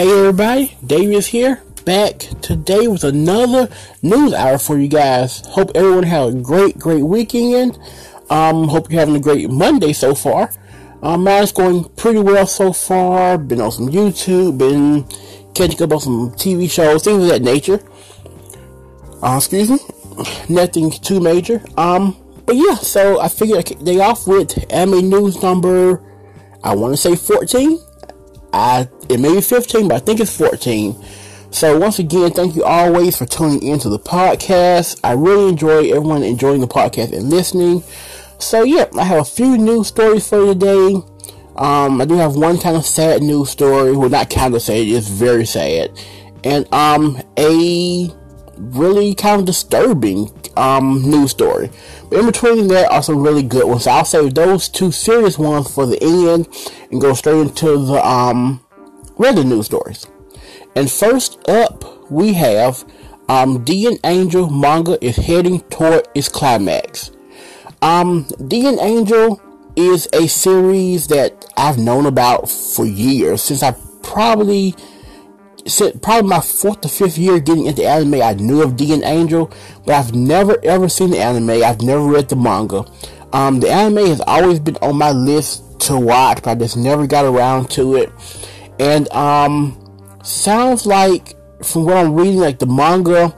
Hey everybody, Dave is here, back today with another news hour for you guys. Hope everyone had a great, great weekend. Um, hope you're having a great Monday so far. Um, mine's going pretty well so far. Been on some YouTube, been catching up on some TV shows, things of that nature. Uh, excuse me, nothing too major. Um, but yeah, so I figured I could day off with anime news number, I want to say 14. I it may be 15, but I think it's 14. So once again, thank you always for tuning into the podcast. I really enjoy everyone enjoying the podcast and listening. So yeah, I have a few news stories for you today. Um, I do have one kind of sad news story. Well, not kind of sad; it's very sad, and um, a really kind of disturbing um news story. But in between that are some really good ones. So I'll save those two serious ones for the end and go straight into the um regular news stories. And first up, we have um, D.N.Angel manga is heading toward its climax. Um, D.N.Angel is a series that I've known about for years since I probably since probably my fourth to fifth year getting into anime. I knew of D.N.Angel, but I've never ever seen the anime. I've never read the manga. Um, the anime has always been on my list to watch, but I just never got around to it. And um, sounds like from what I'm reading, like the manga,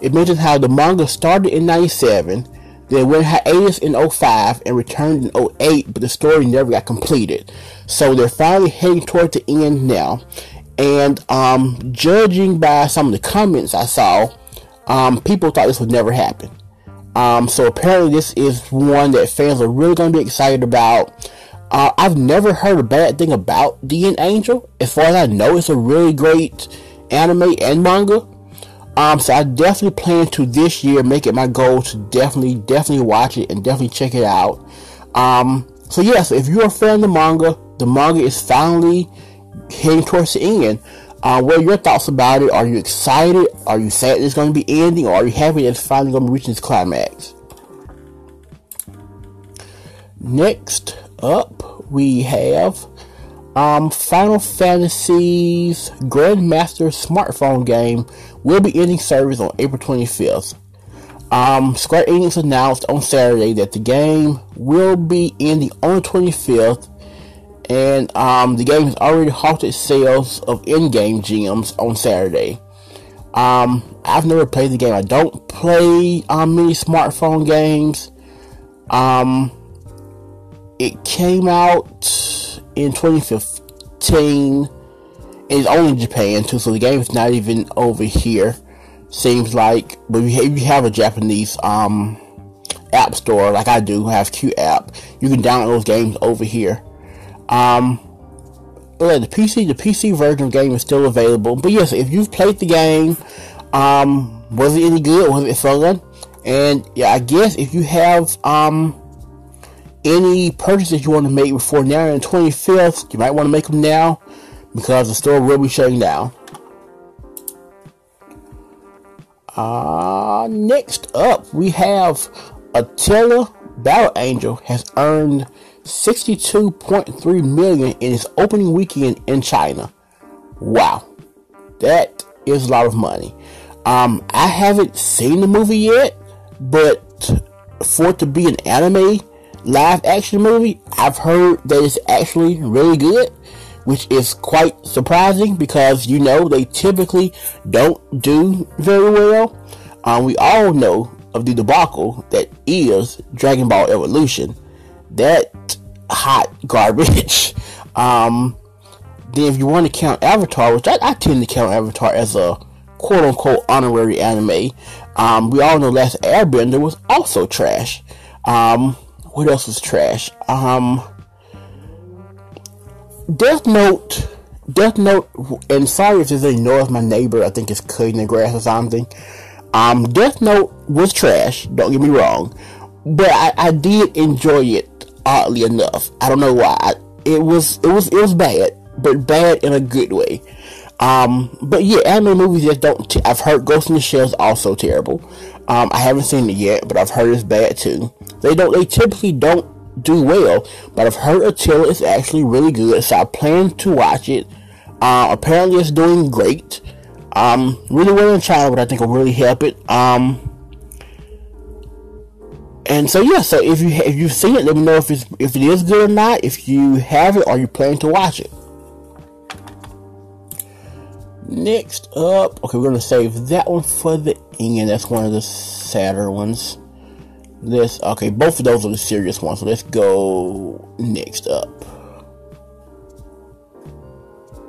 it mentions how the manga started in '97, then went hiatus in 05 and returned in 08, but the story never got completed. So they're finally heading toward the end now. And um, judging by some of the comments I saw, um, people thought this would never happen. Um, so apparently, this is one that fans are really going to be excited about. Uh, I've never heard a bad thing about D.N.Angel. As far as I know, it's a really great anime and manga. Um, so I definitely plan to this year make it my goal to definitely, definitely watch it and definitely check it out. Um, so yeah, so if you're a fan of the manga, the manga is finally heading towards the end. Uh, what are your thoughts about it? Are you excited? Are you sad it's going to be ending? Or are you happy it's finally going to reach its climax? Next up, we have um, Final Fantasy's Grandmaster smartphone game will be ending service on April 25th. Um, Square Enix announced on Saturday that the game will be ending on the 25th, and um, the game has already halted sales of in-game gems on Saturday. Um, I've never played the game. I don't play um, many smartphone games. Um, it came out in 2015. It's only in Japan too, so the game is not even over here. Seems like, but if you have a Japanese um, app store like I do, have QooApp, you can download those games over here. Um, yeah, the PC, the PC version of the game is still available. But yes, if you've played the game, um, was it any good? Was it fun? And yeah, I guess if you have um any purchases you want to make before now and 25th, you might want to make them now because the store will be shutting down. Uh, next up, we have Alita Battle Angel has earned 62.3 million in its opening weekend in China. Wow, that is a lot of money. Um, I haven't seen the movie yet, but for it to be an anime live action movie, I've heard that it's actually really good, which is quite surprising because you know they typically don't do very well. Um, we all know of the debacle that is Dragon Ball Evolution. That hot garbage. um, then if you want to count Avatar, which I, I, tend to count Avatar as a quote unquote honorary anime, um, we all know Last Airbender was also trash. Um, what else was trash? Um, Death Note, Death Note, and sorry if there's any noise. My neighbor, I think, is cutting the grass or something. Um, Death Note was trash. Don't get me wrong, but I, I did enjoy it. Oddly enough, I don't know why. It was it was it was bad, but bad in a good way. Um, but yeah, anime movies just don't. T- I've heard Ghost in the Shell is also terrible. Um, I haven't seen it yet, but I've heard it's bad too. They don't. They typically don't do well, but I've heard Alita is actually really good, so I plan to watch it. Uh, apparently, it's doing great. Um, really well in China, but I think will really help it. Um, and so yeah, so if you if you've seen it, let me know if it's if it is good or not. If you have it, or you plan to watch it. Next up, okay, we're gonna save that one for the end. That's one of the sadder ones. This okay, both of those are the serious ones. So let's go next up.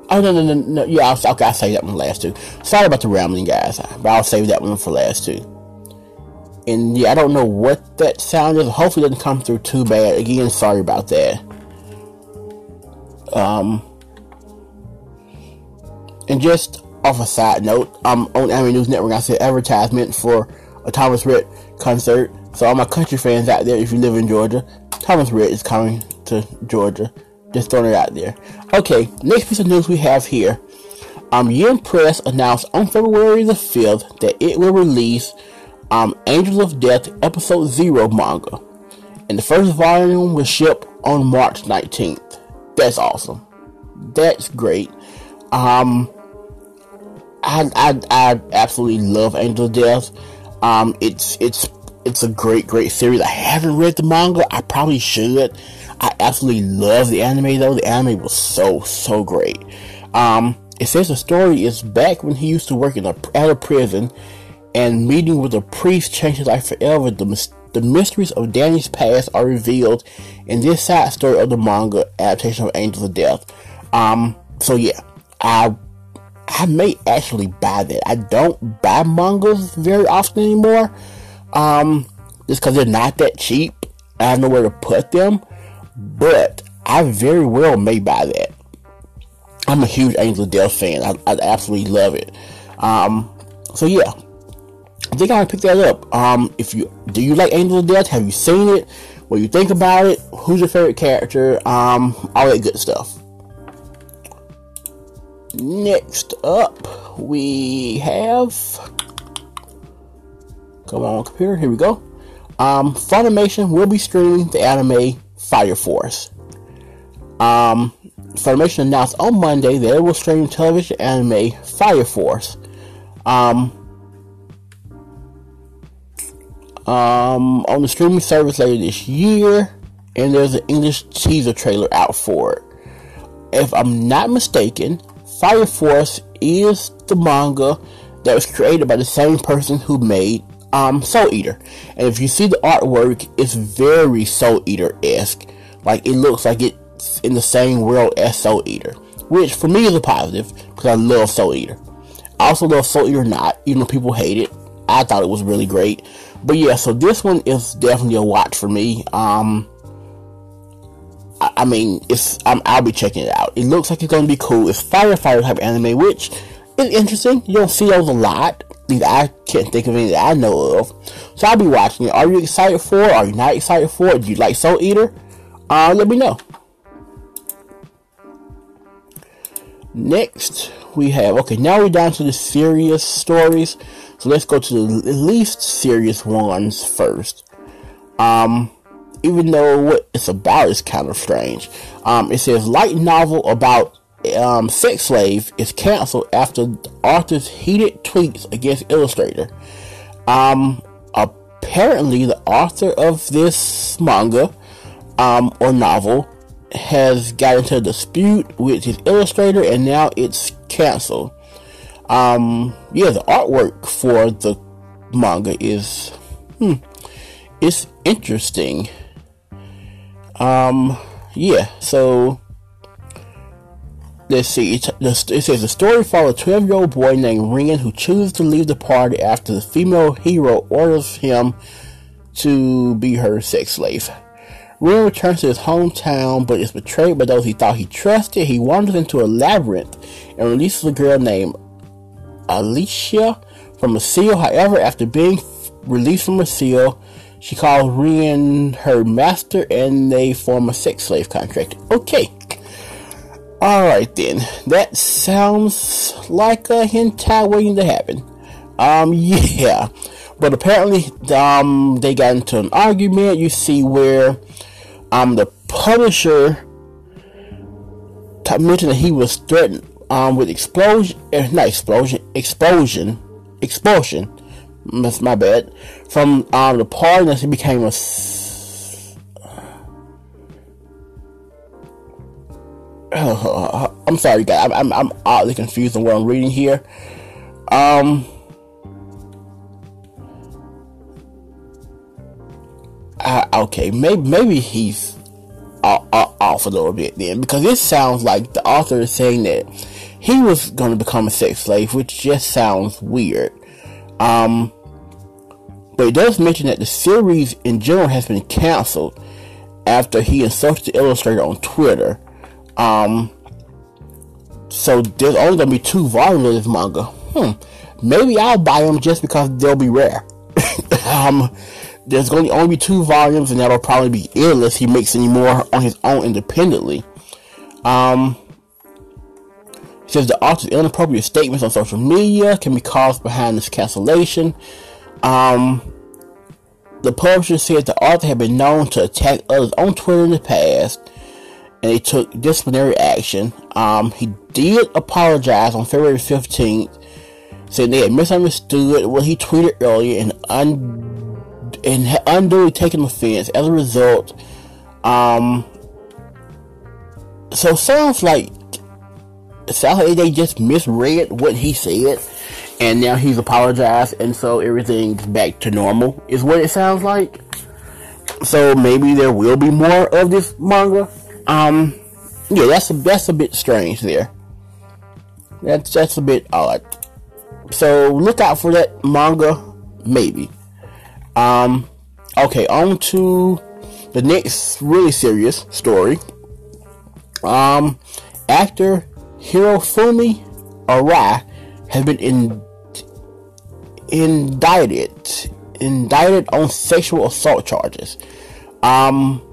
Oh no no no no yeah I'll, okay I'll save that one last too. Sorry about the rambling guys, but I'll save that one for last too. And yeah, I don't know what that sound is. Hopefully, it doesn't come through too bad. Again, sorry about that. Um, and just off a side note, um, on Anime News Network, I said advertisement for a Thomas Rhett concert. So all my country fans out there, if you live in Georgia, Thomas Rhett is coming to Georgia. Just throwing it out there. Okay, next piece of news we have here. Um, Yen Press announced on February the 5th that it will release um, Angels of Death Episode Zero manga, and the first volume will ship on March 19th. That's awesome. That's great. Um, I, I, I absolutely love Angel of Death. Um, it's it's it's a great great series. I haven't read the manga. I probably should. I absolutely love the anime though. The anime was so so great. Um, it says the story is back when he used to work in a, at a prison and meeting with a priest changed his life forever. The, the mysteries of Danny's past are revealed in this side story of the manga adaptation of Angels of Death. Um, so yeah, I I may actually buy that. I don't buy mangas very often anymore, um, just because they're not that cheap. I have nowhere to put them, but I very well may buy that. I'm a huge Angel of Death fan. I, I absolutely love it. Um, so yeah, I think I pick that up. Um, if you do you like Angel of Death? Have you seen it? What you think about it? Who's your favorite character? Um, all that good stuff. Next up, we have. Come on, computer. Here we go. Um, Funimation will be streaming the anime Fire Force. Um, Funimation announced on Monday that it will stream television anime Fire Force. Um, um, on the streaming service later this year, and there's an English teaser trailer out for it. If I'm not mistaken, Fire Force is the manga that was created by the same person who made um, Soul Eater. And if you see the artwork, it's very Soul Eater esque. Like it looks like it's in the same world as Soul Eater, which for me is a positive because I love Soul Eater. I also love Soul Eater not, even though people hate it. I thought it was really great. But yeah, so this one is definitely a watch for me. Um, I, I mean, it's i will be checking it out. It looks like it's to be cool. It's firefighter type anime, which is interesting. You don't see those a lot. I can't think of any that I know of. So I'll be watching it. Are you excited for? Are you not excited for? Do you like Soul Eater? Uh, let me know. Next, we have okay. Now we're down to the serious stories. So let's go to the least serious ones first. Um, even though what it's about is kind of strange. Um, it says light novel about um, sex slave is canceled after author's heated tweets against illustrator. Um, apparently, the author of this manga um, or novel has got into a dispute with his illustrator, and now it's canceled. Um, yeah, the artwork for the manga is, hmm, it's interesting. Um, yeah, so let's see. It, it says the story follows a 12 year old boy named Rin who chooses to leave the party after the female hero orders him to be her sex slave. Rin returns to his hometown but is betrayed by those he thought he trusted. He wanders into a labyrinth and releases a girl named Alicia from a seal. However, after being released from a seal, she calls Rin her master and they form a sex slave contract. Okay. Alright then. That sounds like a hentai waiting to happen. Um, yeah. But apparently, um, they got into an argument. You see where, um, the publisher mentioned that he was threatened um, with explosion, uh, not explosion, explosion, expulsion. That's my bad. From um, the party, that he became a. I'm sorry, guys. I'm, I'm, I'm oddly confused on what I'm reading here. Um. Uh, okay, maybe maybe he's off a little bit then, because it sounds like the author is saying that he was going to become a sex slave, which just sounds weird. Um, but it does mention that the series in general has been canceled after he insulted the illustrator on Twitter. Um, so there's only going to be two volumes of this manga. Hmm. Maybe I'll buy them just because they'll be rare. um, there's going to only be two volumes, and that'll probably be it unless he makes any more on his own independently. Um, says the author's inappropriate statements on social media can be caused behind this cancellation. Um, the publisher said the author had been known to attack others on Twitter in the past, and they took disciplinary action. Um, he did apologize on February 15th, saying they had misunderstood what he tweeted earlier and un- and unduly taken offense as a result. Um, so sounds like sounds like they just misread what he said, and now he's apologized, and so everything's back to normal. Is what it sounds like. So maybe there will be more of this manga. Um, yeah, that's a that's a bit strange there. That's that's a bit odd. So look out for that manga, maybe. Um, okay, on to the next really serious story. Um, actor Hirofumi Arai has been in, indicted indicted on sexual assault charges. Um,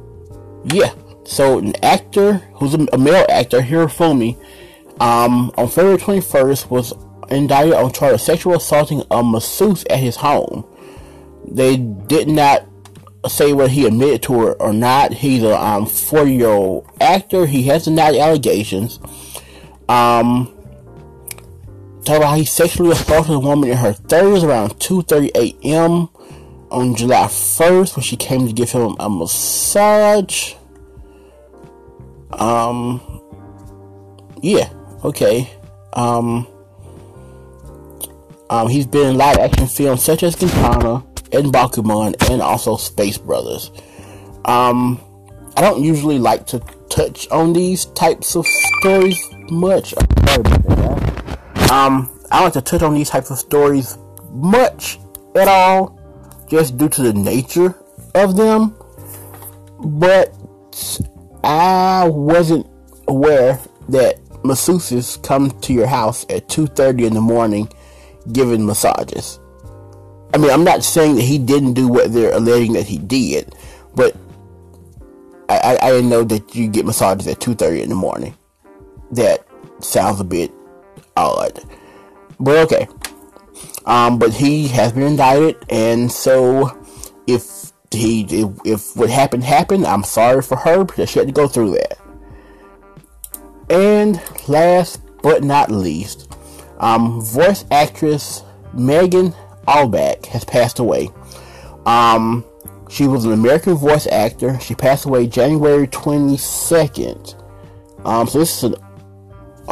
yeah. So an actor who's a, male actor, Hirofumi, um, on February 21st was indicted on charge of sexual assaulting a masseuse at his home. They did not say whether he admitted to it or not. He's a um, 40 year old actor. He has denied allegations. Um, talk about he sexually assaulted a woman in her 30s around 2:30 a.m. on July 1st when she came to give him a massage. Um, yeah, okay. Um, um, he's been in live action films such as Gintama and Bakuman and also Space Brothers. Um, I don't usually like to touch on these types of stories much. Um, I like to touch on these types of stories much at all, just due to the nature of them. But I wasn't aware that masseuses come to your house at 2.30 in the morning giving massages. I mean, I'm not saying that he didn't do what they're alleging that he did, but I, I, I didn't know that you get massages at 2.30 in the morning. That sounds a bit odd. But okay. Um, but he has been indicted, and so if he if, if what happened happened, I'm sorry for her because she had to go through that. And last but not least, um, voice actress Megan Albeck has passed away. Um, she was an American voice actor. She passed away January 22nd. Um, so this is an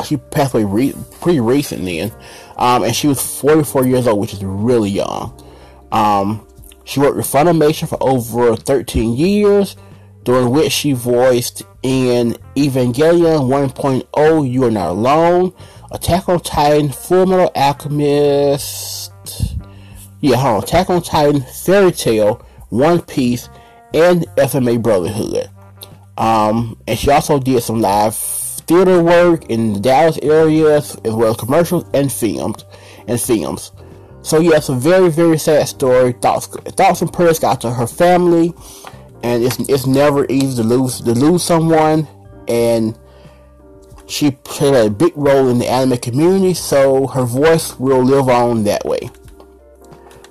she passed away re- pretty recent then, um, and she was 44 years old, which is really young. Um, she worked with Funimation for over 13 years, during which she voiced in Evangelion 1.0, You Are Not Alone, Attack on Titan, Full Metal Alchemist, yeah, hold on. Attack on Titan, Fairy Tail, One Piece, and FMA Brotherhood. Um, and she also did some live theater work in the Dallas area, as well as commercials and films and films. So yeah, it's a very very sad story. Thoughts thoughts and prayers got to her family, and it's it's never easy to lose to lose someone, and she played a big role in the anime community. So her voice will live on that way.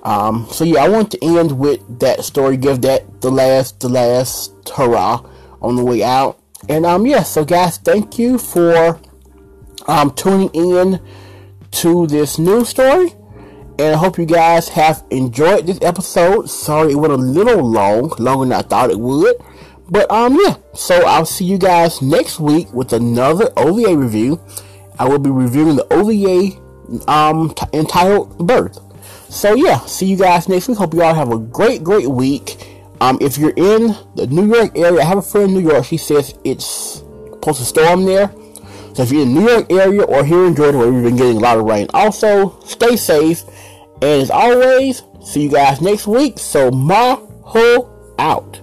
Um, so yeah, I want to end with that story, give that the last, the last hurrah on the way out. And um, yeah, so guys, thank you for um, tuning in to this news story. And I hope you guys have enjoyed this episode. Sorry it went a little long, longer than I thought it would. But um yeah, so I'll see you guys next week with another OVA review. I will be reviewing the OVA um t- entitled Birth. So yeah, see you guys next week. Hope you all have a great, great week. Um, if you're in the New York area, I have a friend in New York. She says it's supposed to storm there. So if you're in the New York area or here in Georgia, where we've been getting a lot of rain, also stay safe. And as always, see you guys next week. So Maho out.